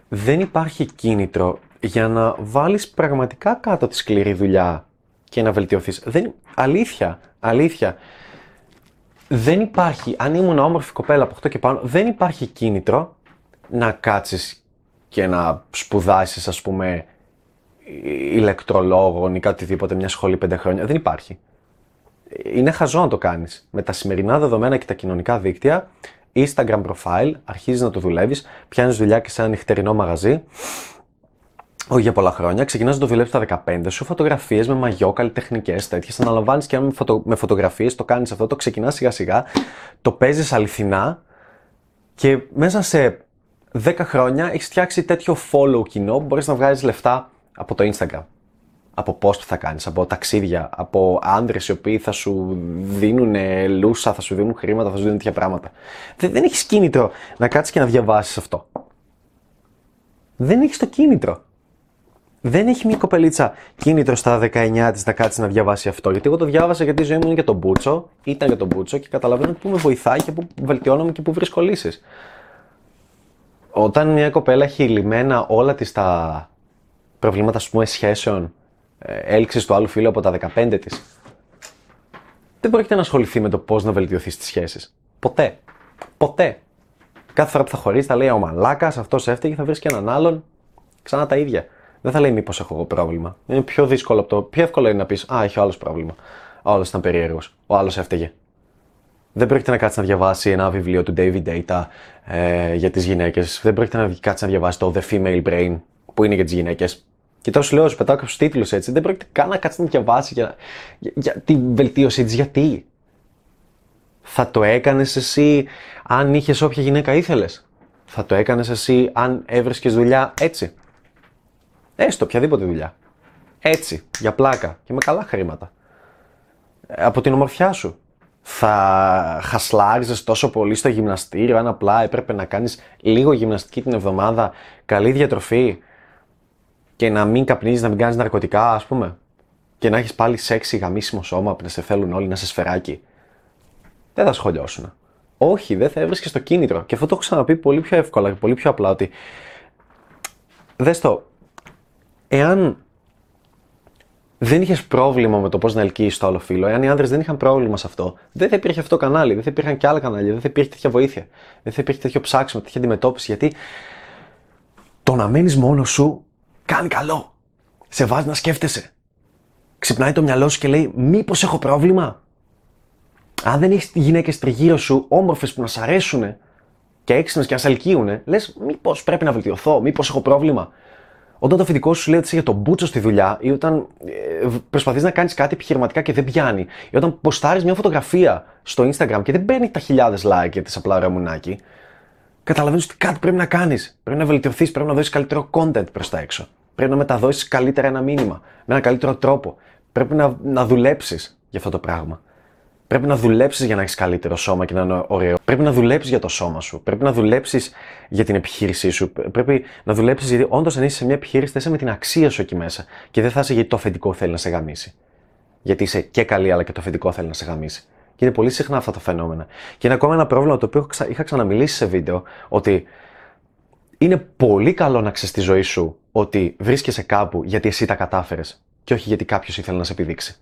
δεν υπάρχει κίνητρο για να βάλεις πραγματικά κάτω τη σκληρή δουλειά και να βελτιωθείς. Δεν, αλήθεια, αλήθεια. Δεν υπάρχει, αν ήμουν όμορφη κοπέλα από 8 και πάνω, δεν υπάρχει κίνητρο να κάτσεις και να σπουδάσεις ας πούμε ηλεκτρολόγων ή κάτι οτιδήποτε, μια σχολή πέντε χρόνια. Δεν υπάρχει. Είναι χαζό να το κάνεις. Με τα σημερινά δεδομένα και τα κοινωνικά δίκτυα, Instagram profile, αρχίζεις να το δουλεύεις, πιάνεις δουλειά και σε ένα νυχτερινό μαγαζί. Όχι για πολλά χρόνια. Ξεκινάς να το δουλεύεις στα 15 σου, φωτογραφίες με μαγιό, καλλιτεχνικές τέτοιες. Αναλαμβάνεις και με, φωτο, με φωτογραφίες, το κάνεις αυτό, το ξεκινάς σιγά σιγά, το παίζεις αληθινά και μέσα σε 10 χρόνια έχεις φτιάξει τέτοιο follow κοινό που μπορείς να βγάζεις λεφτά από το Instagram. Από post που θα κάνεις, από ταξίδια, από άντρες οι οποίοι θα σου δίνουν λούσα, θα σου δίνουν χρήματα, θα σου δίνουν τέτοια πράγματα. Δεν, δεν έχεις κίνητρο να κάτσεις και να διαβάσεις αυτό. Δεν έχεις το κίνητρο. Δεν έχει μια κοπελίτσα κίνητρο στα 19 της να κάτσεις να διαβάσει αυτό. Γιατί εγώ το διάβασα γιατί η ζωή μου είναι για τον Μπούτσο, ήταν για τον Μπούτσο και καταλαβαίνω που με βοηθάει και που βελτιώνομαι και που βρίσκω λύσεις. Όταν μια κοπέλα έχει λυμμένα όλα της τα προβλήματα ας πούμε, σχέσεων, ε, έλξης του άλλου φίλου από τα 15 της, δεν πρόκειται να ασχοληθεί με το πώς να βελτιωθείς τις σχέσεις. Ποτέ. Ποτέ. Κάθε φορά που θα χωρίσει θα λέει Ο μαλάκας, αυτός έφταιγε, θα βρεις και έναν άλλον. Ξανά τα ίδια. Δεν θα λέει μήπως έχω εγώ πρόβλημα. Είναι πιο δύσκολο από το. Πιο εύκολο είναι να πεις Α, έχει άλλος πρόβλημα. Ο άλλος ήταν περίεργος. Ο άλλος έφταιγε. Δεν πρόκειται να κάτσει να διαβάσει ένα βιβλίο του David Data ε, για τις γυναίκες. Δεν πρόκειται να κάτσει να διαβάσει το The Female Brain που είναι για τις γυναίκες. Και τώρα σου λέω, σου πετάω κάποιους τίτλους έτσι. Δεν πρόκειται καν να κάτσεις να διαβάσεις για, για, για τη βελτίωσή της. Γιατί; Θα το έκανες εσύ αν είχες όποια γυναίκα ήθελες; Θα το έκανες εσύ αν έβρισκες δουλειά έτσι; Έστω, οποιαδήποτε δουλειά. Έτσι, για πλάκα και με καλά χρήματα. Από την ομορφιά σου. Θα χασλάριζες τόσο πολύ στο γυμναστήριο αν απλά έπρεπε να κάνεις λίγο γυμναστική την εβδομάδα, καλή διατροφή, και να μην καπνίζεις, να μην κάνεις ναρκωτικά, ας πούμε. Και να έχεις πάλι σεξι γαμίσιμο σώμα που να σε θέλουν όλοι να σε σφαιράκι. Δεν θα σχολιώσουν. Όχι, δεν θα έβρισκε το κίνητρο. Και αυτό το έχω ξαναπεί πολύ πιο εύκολα και πολύ πιο απλά ότι δες το, εάν δεν είχες πρόβλημα με το πώς να ελκύεις το άλλο φίλο, εάν οι άντρε δεν είχαν πρόβλημα σε αυτό, δεν θα υπήρχε αυτό το κανάλι, δεν θα υπήρχαν και άλλα κανάλια, δεν θα υπήρχε τέτοια βοήθεια, δεν θα υπήρχε τέτοιο ψάξιμο, τέτοια αντιμετώπιση. Γιατί το να μένεις μόνος σου κάνει καλό. Σε βάζει να σκέφτεσαι. Ξυπνάει το μυαλό σου και λέει: Μήπως έχω πρόβλημα; Αν δεν έχεις γυναίκες τριγύρω σου, όμορφες που να σ' αρέσουν και έξυπνες και να σε ελκύουν, λες: Μήπως πρέπει να βελτιωθώ, μήπως έχω πρόβλημα; Όταν το αφεντικό σου λέει ότι είσαι για τον μπούτσο στη δουλειά ή όταν ε, προσπαθείς να κάνεις κάτι επιχειρηματικά και δεν πιάνει, ή όταν ποστάρεις μια φωτογραφία στο Instagram και δεν παίρνει τα χιλιάδες like γιατί είσαι απλά ωραίο μουνάκι, καταλαβαίνεις ότι κάτι πρέπει να κάνεις. Πρέπει να βελτιωθείς, πρέπει να δώσεις καλύτερο content προς τα έξω. Πρέπει να μεταδώσεις καλύτερα ένα μήνυμα, με ένα καλύτερο τρόπο. Πρέπει να, να δουλέψεις για αυτό το πράγμα. Πρέπει να δουλέψεις για να έχεις καλύτερο σώμα και να είναι ωραίο. Πρέπει να δουλέψεις για το σώμα σου. Πρέπει να δουλέψεις για την επιχείρησή σου. Πρέπει να δουλέψεις γιατί όντως αν είσαι σε μια επιχείρηση θα είσαι με την αξία σου εκεί μέσα. Και δεν θα είσαι γιατί το αφεντικό θέλει να σε γαμίσει. Γιατί είσαι και καλή, αλλά και το αφεντικό θέλει να σε γαμίσει. Και είναι πολύ συχνά αυτά τα φαινόμενα. Και είναι ακόμα ένα πρόβλημα το οποίο είχα ξαναμιλήσει σε βίντεο, ότι είναι πολύ καλό να ξέρεις στη ζωή σου ότι βρίσκεσαι κάπου γιατί εσύ τα κατάφερες και όχι γιατί κάποιος ήθελε να σε επιδείξει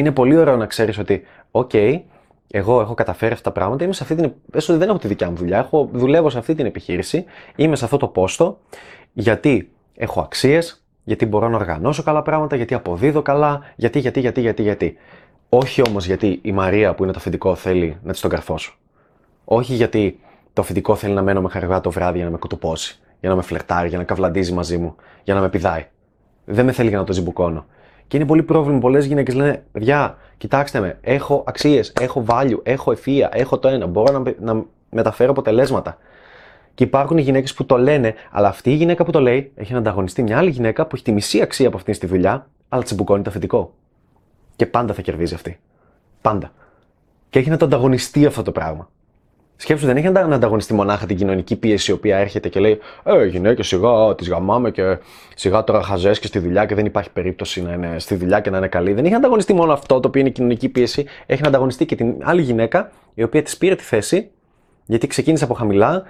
είναι πολύ ωραίο να ξέρεις ότι, OK, εγώ έχω καταφέρει αυτά τα πράγματα, είμαι σε αυτή την. Έστω δεν έχω τη δικιά μου δουλειά, έχω, δουλεύω σε αυτή την επιχείρηση, είμαι σε αυτό το πόστο, γιατί έχω αξίες, γιατί μπορώ να οργανώσω καλά πράγματα, γιατί αποδίδω καλά, γιατί, γιατί, γιατί, γιατί, γιατί. Όχι όμως γιατί η Μαρία που είναι το αφεντικό θέλει να της τον καρφώσω. Όχι γιατί το αφεντικό θέλει να μένω με χαριγά το βράδυ για να με κουτουπώσει, για να με φλερτάρει, για να καβλαντίζει μαζί μου, για να με πηδάει. Δεν με θέλει για να το ζυμπουκώνω. Και είναι πολύ πρόβλημα. Πολλές γυναίκες λένε: Παιδιά, κοιτάξτε με, έχω αξίες, έχω value, έχω ευθεία, έχω το ένα, μπορώ να, να μεταφέρω αποτελέσματα. Και υπάρχουν γυναίκες που το λένε, αλλά αυτή η γυναίκα που το λέει έχει να ανταγωνιστεί μια άλλη γυναίκα που έχει τη μισή αξία από αυτήν στη δουλειά, αλλά τσιμπουκώνει το αφεντικό. Και πάντα θα κερδίζει αυτή. Πάντα. Και έχει να το ανταγωνιστεί αυτό το πράγμα. Σκέψου, δεν έχει να ανταγωνιστεί μονάχα την κοινωνική πίεση η οποία έρχεται και λέει Ε, γυναίκες σιγά τις γαμάμε και σιγά τώρα χαζές και στη δουλειά και δεν υπάρχει περίπτωση να είναι στη δουλειά και να είναι καλή. Δεν έχει να ανταγωνιστεί μόνο αυτό το οποίο είναι κοινωνική πίεση. Έχει να ανταγωνιστεί και την άλλη γυναίκα η οποία της πήρε τη θέση γιατί ξεκίνησε από χαμηλά,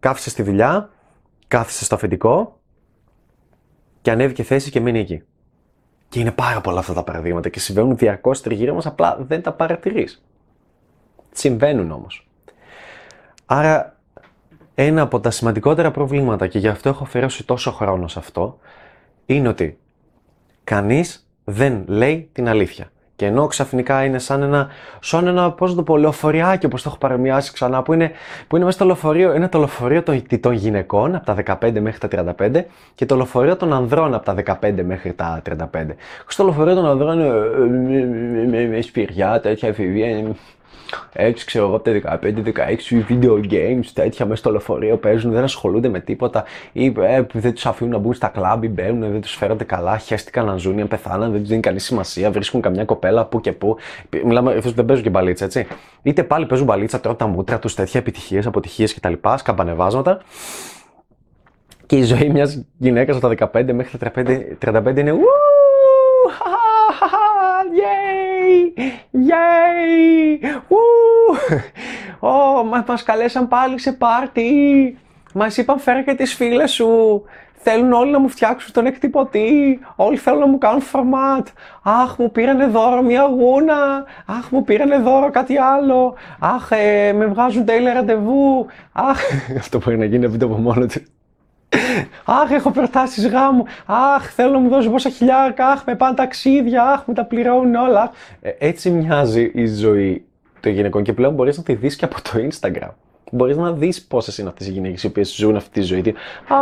κάθισε στη δουλειά, κάθισε στο αφεντικό και ανέβηκε θέση και μείνει εκεί. Και είναι πάρα πολλά αυτά τα παραδείγματα και συμβαίνουν διαρκώς τριγύρω μας, απλά δεν τα παρατηρείς. Συμβαίνουν όμως. Άρα ένα από τα σημαντικότερα προβλήματα και γι' αυτό έχω αφιερώσει τόσο χρόνο σε αυτό είναι ότι κανείς δεν λέει την αλήθεια. Και ενώ ξαφνικά είναι σαν ένα, σαν ένα πώς το πω, λεωφοριάκι όπως το έχω παρεμοιάσει ξανά, που είναι, που είναι μέσα στο λεωφορείο, είναι το λεωφορείο των, των γυναικών από τα 15 μέχρι τα 35 και το λεωφορείο των ανδρών από τα 15 μέχρι τα 35. Στο λεωφορείο των ανδρών είναι με σπηριά, τέτοια εφηβεία, έτσι ξέρω εγώ από τα 15-16 video games, τέτοια μέσα στο λεωφορείο παίζουν, δεν ασχολούνται με τίποτα ή ε, δεν του αφήνουν να μπουν στα κλαμπ ή μπαίνουν, δεν του φέρονται καλά, χαίστηκαν να ζουν ή αν πεθάναν, δεν του δίνει κανεί σημασία, βρίσκουν καμιά κοπέλα που και που. Μιλάμε, αυτού δεν παίζουν και μπαλίτσα, έτσι. Είτε πάλι παίζουν μπαλίτσα, τρώνε τα μούτρα του, τέτοια επιτυχίε, αποτυχίε κτλ. Σκαμπανεβάσματα. Και η ζωή μια γυναίκα από τα 15 μέχρι τα 35 είναι. Yay! Ω, μας καλέσαν πάλι σε πάρτι. Μας είπαν φέρε και τις φίλες σου. Θέλουν όλοι να μου φτιάξουν τον εκτυπωτή. Όλοι θέλουν να μου κάνουν φορμάτ. Αχ, μου πήρανε δώρο μια γούνα. Αχ, μου πήρανε δώρο κάτι άλλο. Αχ, ε, με βγάζουν τέλεια ραντεβού. Αχ, αυτό μπορεί να γίνει βίντεο από μόνο του. Αχ, έχω προτάσεις γάμου. Αχ, θέλω να μου δώσεις πόσα χιλιάρικα. Αχ, με πάνε ταξίδια. Αχ, με τα πληρώνουν όλα. Ε, έτσι μοιάζει η ζωή των γυναικών και πλέον μπορείς να τη δεις και από το Instagram. Μπορείς να δεις πόσες είναι αυτές οι γυναίκες οι οποίες ζουν αυτή τη ζωή. Α,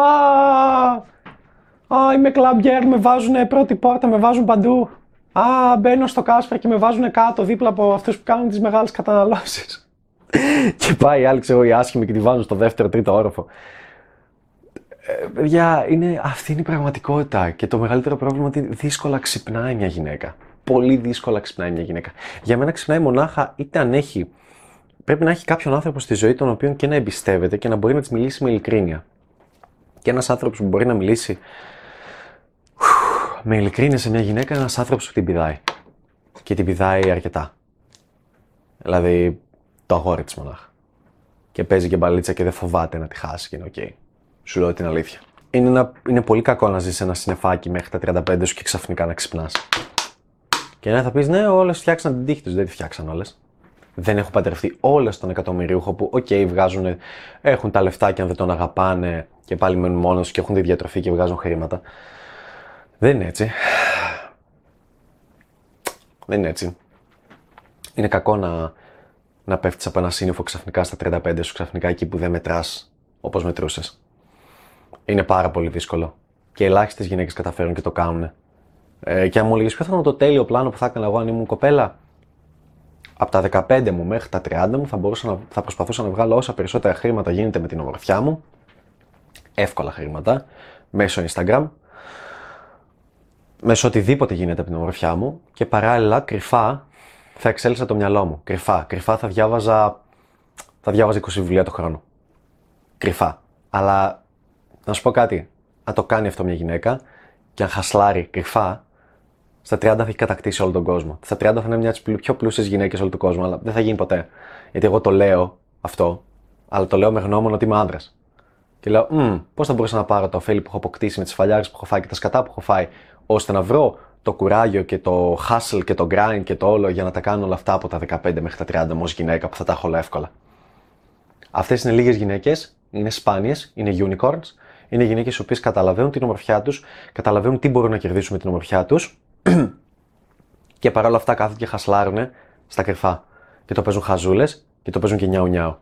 α, είμαι κλαμπιέρ, με βάζουν πρώτη πόρτα, με βάζουν παντού. Α, μπαίνω στο Κάσπερ και με βάζουν κάτω δίπλα από αυτούς που κάνουν τις μεγάλες καταναλώσεις. <laughs> και πάει η άλλη, ξέρω, η άσχημη και τη βάζουν στο δεύτερο, τρίτο όροφο. Ε, παιδιά, είναι, αυτή είναι η πραγματικότητα και το μεγαλύτερο πρόβλημα είναι ότι δύσκολα ξυπνάει μια γυναίκα. Πολύ δύσκολα ξυπνάει μια γυναίκα. Για μένα ξυπνάει μονάχα είτε αν έχει. Πρέπει να έχει κάποιον άνθρωπο στη ζωή τον οποίο και να εμπιστεύεται και να μπορεί να της μιλήσει με ειλικρίνεια. Και ένας άνθρωπος που μπορεί να μιλήσει με ειλικρίνεια σε μια γυναίκα είναι ένας άνθρωπος που την πηδάει. Και την πηδάει αρκετά. Δηλαδή το αγόρι της μονάχα. Και παίζει και μπαλίτσα και δεν φοβάται να τη χάσει και είναι οκ. Σου λέω την αλήθεια. Είναι, ένα, είναι πολύ κακό να ζεις σε ένα συννεφάκι μέχρι τα 35 σου και ξαφνικά να ξυπνάς. Και ναι, θα πεις ναι, όλες φτιάξαν την τύχη τους. Δεν τη φτιάξαν όλες. Δεν έχουν παντρευτεί όλες τον εκατομμυρίουχο που, OK, okay, βγάζουν, έχουν τα λεφτά και αν δεν τον αγαπάνε και πάλι μένουν μόνος και έχουν τη διατροφή και βγάζουν χρήματα. Δεν είναι έτσι. Δεν είναι έτσι. Είναι κακό να, να πέφτεις από ένα σύννεφο ξαφνικά στα 35 σου, ξαφνικά εκεί που δεν μετράς όπως μετρούσες. Είναι πάρα πολύ δύσκολο. Και ελάχιστες γυναίκες καταφέρουν και το κάνουν. Ε, και αν μου έλεγες ποιο θα ήταν το τέλειο πλάνο που θα έκανα εγώ αν ήμουν κοπέλα, από τα 15 μου μέχρι τα 30 μου θα, μπορούσα να, θα προσπαθούσα να βγάλω όσα περισσότερα χρήματα γίνεται με την ομορφιά μου. Εύκολα χρήματα. Μέσω Instagram. Μέσω οτιδήποτε γίνεται από την ομορφιά μου. Και παράλληλα, κρυφά, θα εξέλιξα το μυαλό μου. Κρυφά. Κρυφά θα διάβαζα. Θα διάβαζα 20 βιβλία το χρόνο. Κρυφά. Αλλά να σου πω κάτι. Αν το κάνει αυτό μια γυναίκα και αν χασλάρει κρυφά, στα 30 θα έχει κατακτήσει όλο τον κόσμο. Στα 30 θα είναι μια από τις πιο πλούσιες γυναίκες όλου του κόσμου, αλλά δεν θα γίνει ποτέ. Γιατί εγώ το λέω αυτό, αλλά το λέω με γνώμονα ότι είμαι άντρα. Και λέω, πώς θα μπορούσα να πάρω το ωφέλη που έχω αποκτήσει με τις φαλιάρες που έχω φάει και τα σκατά που έχω φάει, ώστε να βρω το κουράγιο και το hustle και το grind και το όλο για να τα κάνω όλα αυτά από τα 15 μέχρι τα 30 ως γυναίκα που θα τα έχω όλα εύκολα. Αυτές είναι λίγες γυναίκες, είναι σπάνιες, είναι unicorns, είναι γυναίκες οι οποίες καταλαβαίνουν την ομορφιά τους, καταλαβαίνουν τι μπορούν να κερδίσουν με την ομορφιά τους <clears throat> και παρόλα αυτά κάθονται και χασλάρουν στα κρυφά. Και το παίζουν χαζούλες και το παίζουν και νιάου νιάου.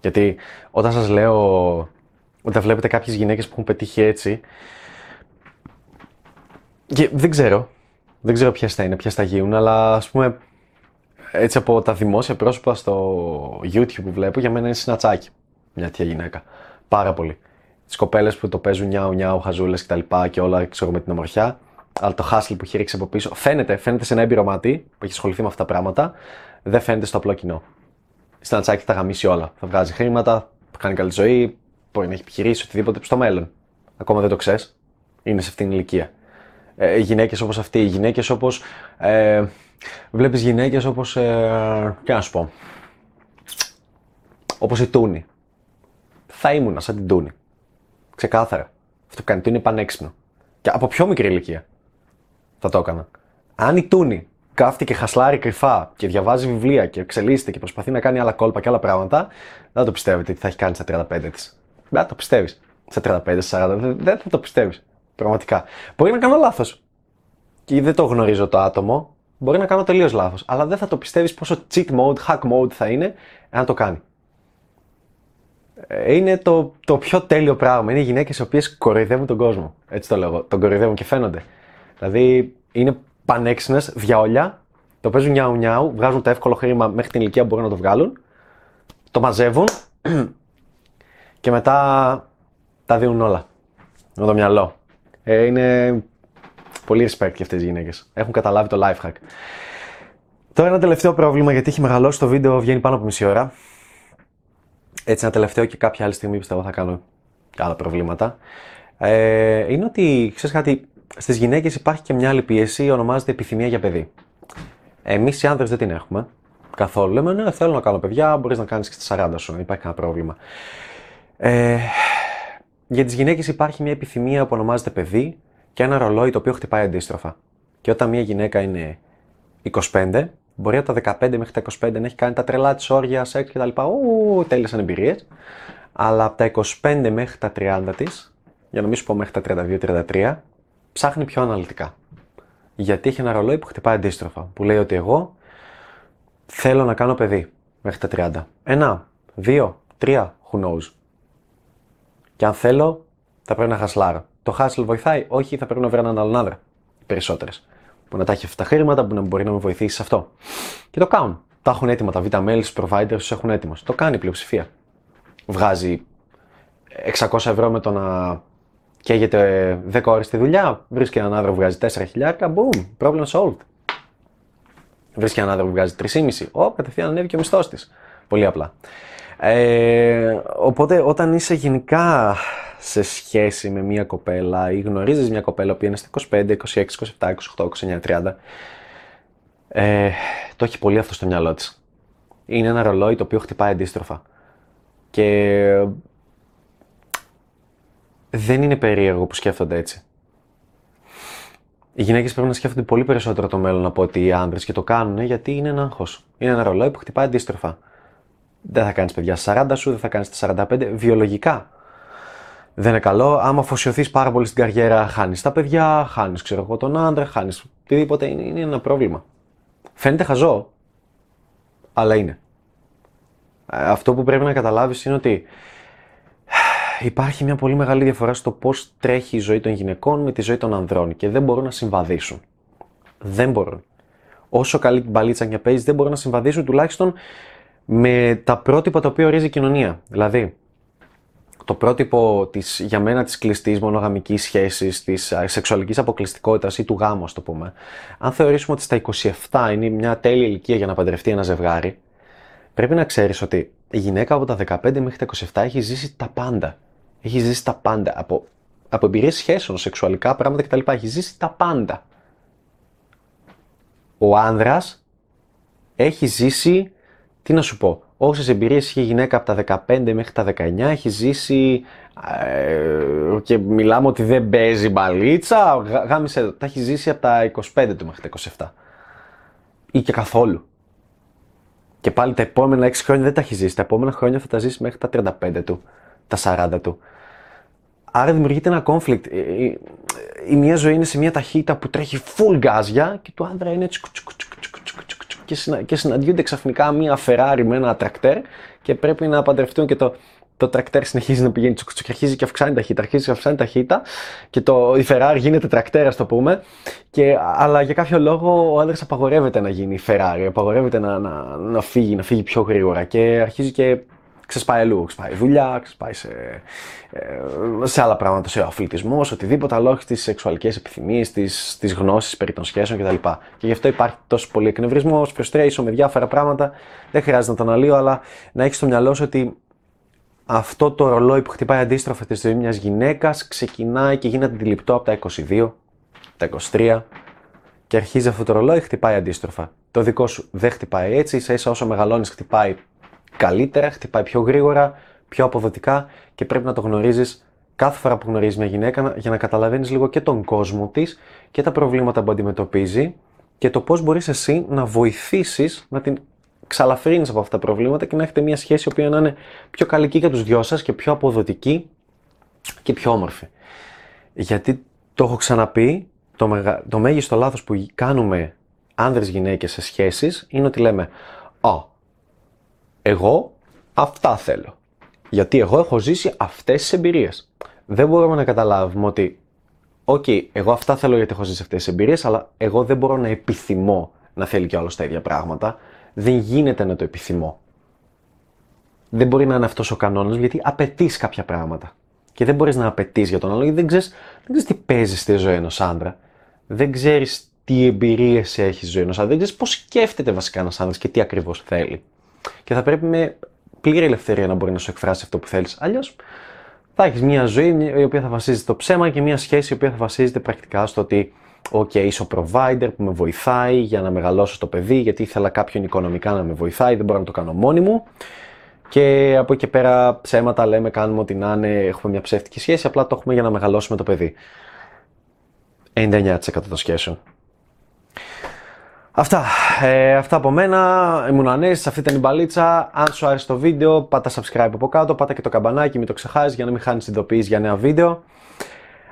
Γιατί όταν σας λέω όταν βλέπετε κάποιες γυναίκες που έχουν πετύχει έτσι. Και δεν ξέρω. Δεν ξέρω ποιες θα είναι, ποιες θα γίνουν, αλλά ας πούμε έτσι από τα δημόσια πρόσωπα στο YouTube που βλέπω, για μένα είναι συνατσάκι. Μια τέτοια γυναίκα. Πάρα πολύ. Τις κοπέλες που το παίζουν νιάου νιάου, χαζούλες κτλ. Και, και όλα ξέρω με την ομορφιά αλλά το hustle που έχει ρίξει από πίσω φαίνεται, φαίνεται σε ένα έμπειρο μάτι που έχει ασχοληθεί με αυτά τα πράγματα, δεν φαίνεται στο απλό κοινό. Στην ατσάκι θα γαμίσει όλα. Θα βγάζει χρήματα, θα κάνει καλή ζωή, μπορεί να έχει επιχειρήσει οτιδήποτε στο μέλλον. Ακόμα δεν το ξέρεις. Είναι σε αυτήν την ηλικία. Ε, γυναίκες όπως αυτή, γυναίκες όπως. Ε, Βλέπεις γυναίκες όπως. Ε, τι να σου πω. Όπως η Τούνη. Θα ήμουνα σαν την Τούνη. Ξεκάθαρα. Αυτό που κάνει Τούνη είναι πανέξυπνο. Και από πιο μικρή ηλικία θα το έκανα. Αν η Τούνη κάθεται και χασλάρει κρυφά και διαβάζει βιβλία και εξελίσσεται και προσπαθεί να κάνει άλλα κόλπα και άλλα πράγματα, δεν το πιστεύετε ότι θα έχει κάνει στα 35 της. Δεν το πιστεύεις. Στα 35, 40, δεν θα το πιστεύεις. Πραγματικά. Μπορεί να κάνω λάθος. Και δεν το γνωρίζω το άτομο. Μπορεί να κάνω τελείως λάθος. Αλλά δεν θα το πιστεύεις πόσο cheat mode, hack mode θα είναι εάν το κάνει. Ε, είναι το, το πιο τέλειο πράγμα. Είναι γυναίκες οι οποίες κοροϊδεύουν τον κόσμο. Έτσι το λέω. Τον κοροϊδεύουν και φαίνονται. Δηλαδή είναι πανέξινε, διαόλια, το παίζουν νιάου νιάου, βγάζουν το εύκολο χρήμα μέχρι την ηλικία που μπορούν να το βγάλουν, το μαζεύουν <clears throat> και μετά τα δίνουν όλα. Με το μυαλό. Ε, είναι πολύ respect για αυτές τις γυναίκες. Έχουν καταλάβει το life hack. Τώρα ένα τελευταίο πρόβλημα γιατί έχει μεγαλώσει το βίντεο, βγαίνει πάνω από μισή ώρα. Έτσι, ένα τελευταίο και κάποια άλλη στιγμή πιστεύω θα κάνω άλλα προβλήματα. Ε, είναι ότι, ξέρεις κάτι, Στις γυναίκες υπάρχει και μια άλλη πίεση, ονομάζεται επιθυμία για παιδί. Εμείς οι άνδρες δεν την έχουμε καθόλου. Λέμε, ναι, θέλω να κάνω παιδιά, μπορείς να κάνεις και στα 40 σου, δεν υπάρχει κανένα πρόβλημα. Ε, για τις γυναίκες υπάρχει μια επιθυμία που ονομάζεται παιδί και ένα ρολόι το οποίο χτυπάει αντίστροφα. Και όταν μια γυναίκα είναι 25, μπορεί από τα 15 μέχρι τα 25 να έχει κάνει τα τρελά της όρια, σεξ κτλ. Ου, τέλειωσαν εμπειρίες. Αλλά από τα 25 μέχρι τα 30 της, για να μην σου πω μέχρι τα 32-33, ψάχνει πιο αναλυτικά. Γιατί έχει ένα ρολόι που χτυπάει αντίστροφα. Που λέει ότι εγώ θέλω να κάνω παιδί μέχρι τα 30. Ένα, δύο, τρία, who knows. Και αν θέλω, θα πρέπει να χασλάρω. Το hustle βοηθάει, όχι, θα πρέπει να βρω έναν άλλον άντρα. Περισσότερες. Που να τα έχει αυτά τα χρήματα, που να μπορεί να με βοηθήσει σε αυτό. Και το κάνουν. Τα έχουν έτοιμα. Τα β' mails, providers τους έχουν έτοιμος. Το κάνει η πλειοψηφία. Βγάζει 600 ευρώ με το να καίγεται 10 ώρες στη δουλειά, βρίσκει έναν άντρα που βγάζει 4 χιλιάρικα, boom, problem solved. Βρίσκει έναν άντρα που βγάζει 3,5, ω, κατευθείαν ανέβηκε ο μισθός της. Πολύ απλά. Ε, οπότε όταν είσαι γενικά σε σχέση με μια κοπέλα ή γνωρίζεις μια κοπέλα που είναι στα 25, 26, 27, 28, 29, 30 ε, το έχει πολύ αυτό στο μυαλό της. Είναι ένα ρολόι το οποίο χτυπάει αντίστροφα. Και δεν είναι περίεργο που σκέφτονται έτσι. Οι γυναίκες πρέπει να σκέφτονται πολύ περισσότερο το μέλλον από ότι οι άντρε και το κάνουν γιατί είναι ένα άγχος. Είναι ένα ρολόι που χτυπάει αντίστροφα. Δεν θα κάνεις παιδιά στα 40 σου, δεν θα κάνεις στα 45. Βιολογικά δεν είναι καλό. Άμα αφοσιωθείς πάρα πολύ στην καριέρα, χάνεις τα παιδιά, χάνεις ξέρω εγώ τον άντρα, χάνεις οτιδήποτε. Είναι, είναι ένα πρόβλημα. Φαίνεται χαζό, αλλά είναι. Ε, αυτό που πρέπει να καταλάβεις είναι ότι <sighs> υπάρχει μια πολύ μεγάλη διαφορά στο πώς τρέχει η ζωή των γυναικών με τη ζωή των ανδρών και δεν μπορούν να συμβαδίσουν. Δεν μπορούν. Όσο καλή την μπαλίτσα και παίζει, δεν μπορούν να συμβαδίσουν τουλάχιστον με τα πρότυπα τα οποία ορίζει η κοινωνία. Δηλαδή, το πρότυπο της, για μένα της κλειστής μονογαμικής σχέσης, της σεξουαλικής αποκλειστικότητας ή του γάμου, ας το πούμε, αν θεωρήσουμε ότι στα 27 είναι μια τέλεια ηλικία για να παντρευτεί ένα ζευγάρι, πρέπει να ξέρεις ότι η γυναίκα από τα 15 μέχρι τα 27 έχει ζήσει τα πάντα. Έχει ζήσει τα πάντα. Από, από εμπειρίες σχέσεων, σεξουαλικά πράγματα κτλ. Έχει ζήσει τα πάντα. Ο άνδρας έχει ζήσει, τι να σου πω, όσες εμπειρίες είχε η γυναίκα από τα 15 μέχρι τα 19, έχει ζήσει ε, και μιλάμε ότι δεν παίζει μπαλίτσα, γάμισε, τα έχει ζήσει από τα 25 του μέχρι τα 27. Ή και καθόλου. Και πάλι τα επόμενα 6 χρόνια δεν τα έχει ζήσει. Τα επόμενα χρόνια θα τα ζήσει μέχρι τα 35 του, τα 40 του. Άρα δημιουργείται ένα conflict. Η, η, μία ζωή είναι σε μια ταχύτητα που τρέχει full γκάζια και του άνδρα είναι έτσι και, συνα, και συναντιούνται ξαφνικά μία Ferrari με ένα τρακτέρ και πρέπει να παντρευτούν και το, το τρακτέρ συνεχίζει να πηγαίνει τσουκ, και αρχίζει και αυξάνει ταχύτητα, αρχίζει και αυξάνει ταχύτητα και το, η Ferrari γίνεται τρακτέρ, ας το πούμε. Και, αλλά για κάποιο λόγο ο άντρας απαγορεύεται να γίνει Ferrari, απαγορεύεται να, να, να, φύγει, να φύγει πιο γρήγορα και αρχίζει και ξεσπάει αλλού. Ξεσπάει δουλειά, ξεσπάει σε, ε, σε άλλα πράγματα, σε αθλητισμό, οτιδήποτε, αλλά όχι στις σεξουαλικές επιθυμίες, στις γνώσεις περί των σχέσεων κτλ. Και γι' αυτό υπάρχει τόσο πολύ εκνευρισμός, frustration με διάφορα πράγματα. Δεν χρειάζεται να το αναλύω, αλλά να έχεις στο μυαλό σου ότι αυτό το ρολόι που χτυπάει αντίστροφα τη ζωή μιας γυναίκας ξεκινάει και γίνεται αντιληπτό από τα 22, τα 23 και αρχίζει αυτό το ρολόι, χτυπάει αντίστροφα. Το δικό σου δεν χτυπάει έτσι, ίσα ίσα όσο μεγαλώνεις χτυπάει καλύτερα, χτυπάει πιο γρήγορα, πιο αποδοτικά και πρέπει να το γνωρίζεις κάθε φορά που γνωρίζεις μια γυναίκα για να καταλαβαίνεις λίγο και τον κόσμο της και τα προβλήματα που αντιμετωπίζει και το πώς μπορείς εσύ να βοηθήσεις να την ξαλαφρύνεις από αυτά τα προβλήματα και να έχετε μια σχέση η οποία να είναι πιο καλή και για τους δυο σας και πιο αποδοτική και πιο όμορφη. Γιατί το έχω ξαναπεί, το, μεγα... το μέγιστο λάθος που κάνουμε άνδρες γυναίκες σε σχέσεις είναι ότι λέμε «Α, εγώ αυτά θέλω. Γιατί εγώ έχω ζήσει αυτές τις εμπειρίες. Δεν μπορούμε να καταλάβουμε ότι OK, okay, εγώ αυτά θέλω γιατί έχω ζήσει αυτές τις εμπειρίες, αλλά εγώ δεν μπορώ να επιθυμώ να θέλει κι άλλος τα ίδια πράγματα. Δεν γίνεται να το επιθυμώ. Δεν μπορεί να είναι αυτός ο κανόνας γιατί απαιτείς κάποια πράγματα. Και δεν μπορείς να απαιτείς για τον άλλο γιατί δεν ξέρεις δεν τι παίζει στη ζωή ενός άντρα. Δεν ξέρεις τι εμπειρίες έχει στη ζωή ενός άντρα. Δεν ξέρεις πώς σκέφτεται βασικά ένας άντρα και τι ακριβώς θέλει και θα πρέπει με πλήρη ελευθερία να μπορεί να σου εκφράσει αυτό που θέλεις. Αλλιώς θα έχεις μια ζωή η οποία θα βασίζεται στο ψέμα και μια σχέση η οποία θα βασίζεται πρακτικά στο ότι OK, είσαι ο provider που με βοηθάει για να μεγαλώσω το παιδί, γιατί ήθελα κάποιον οικονομικά να με βοηθάει, δεν μπορώ να το κάνω μόνη μου. Και από εκεί και πέρα ψέματα λέμε, κάνουμε ότι να είναι, έχουμε μια ψεύτικη σχέση, απλά το έχουμε για να μεγαλώσουμε το παιδί. 99% των σχέσεων. Αυτά. Ε, αυτά από μένα. Ήμουν Ανέσης, αυτή ήταν η μπαλίτσα. Αν σου άρεσε το βίντεο, πάτα subscribe από κάτω, πάτα και το καμπανάκι, μην το ξεχάσεις για να μην χάνεις ειδοποιήσεις για νέα βίντεο.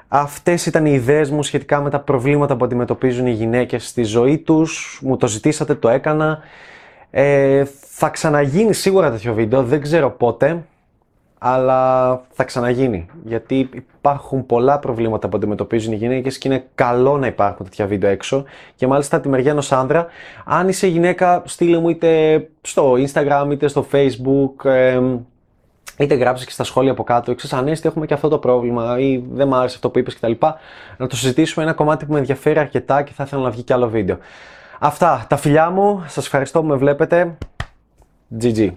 Αυτές ήταν οι ιδέες μου σχετικά με τα προβλήματα που αντιμετωπίζουν οι γυναίκες στη ζωή τους. Μου το ζητήσατε, το έκανα. Ε, θα ξαναγίνει σίγουρα τέτοιο βίντεο, δεν ξέρω πότε αλλά θα ξαναγίνει. Γιατί υπάρχουν πολλά προβλήματα που αντιμετωπίζουν οι γυναίκες και είναι καλό να υπάρχουν τέτοια βίντεο έξω. Και μάλιστα τη μεριά ενός άνδρα, αν είσαι γυναίκα, στείλε μου είτε στο Instagram είτε στο Facebook. είτε γράψει και στα σχόλια από κάτω, ξέρεις Ανέστη έχουμε και αυτό το πρόβλημα ή δεν μου άρεσε αυτό που είπες κτλ. Να το συζητήσουμε ένα κομμάτι που με ενδιαφέρει αρκετά και θα ήθελα να βγει και άλλο βίντεο. Αυτά, τα φιλιά μου, σας ευχαριστώ που με βλέπετε. GG.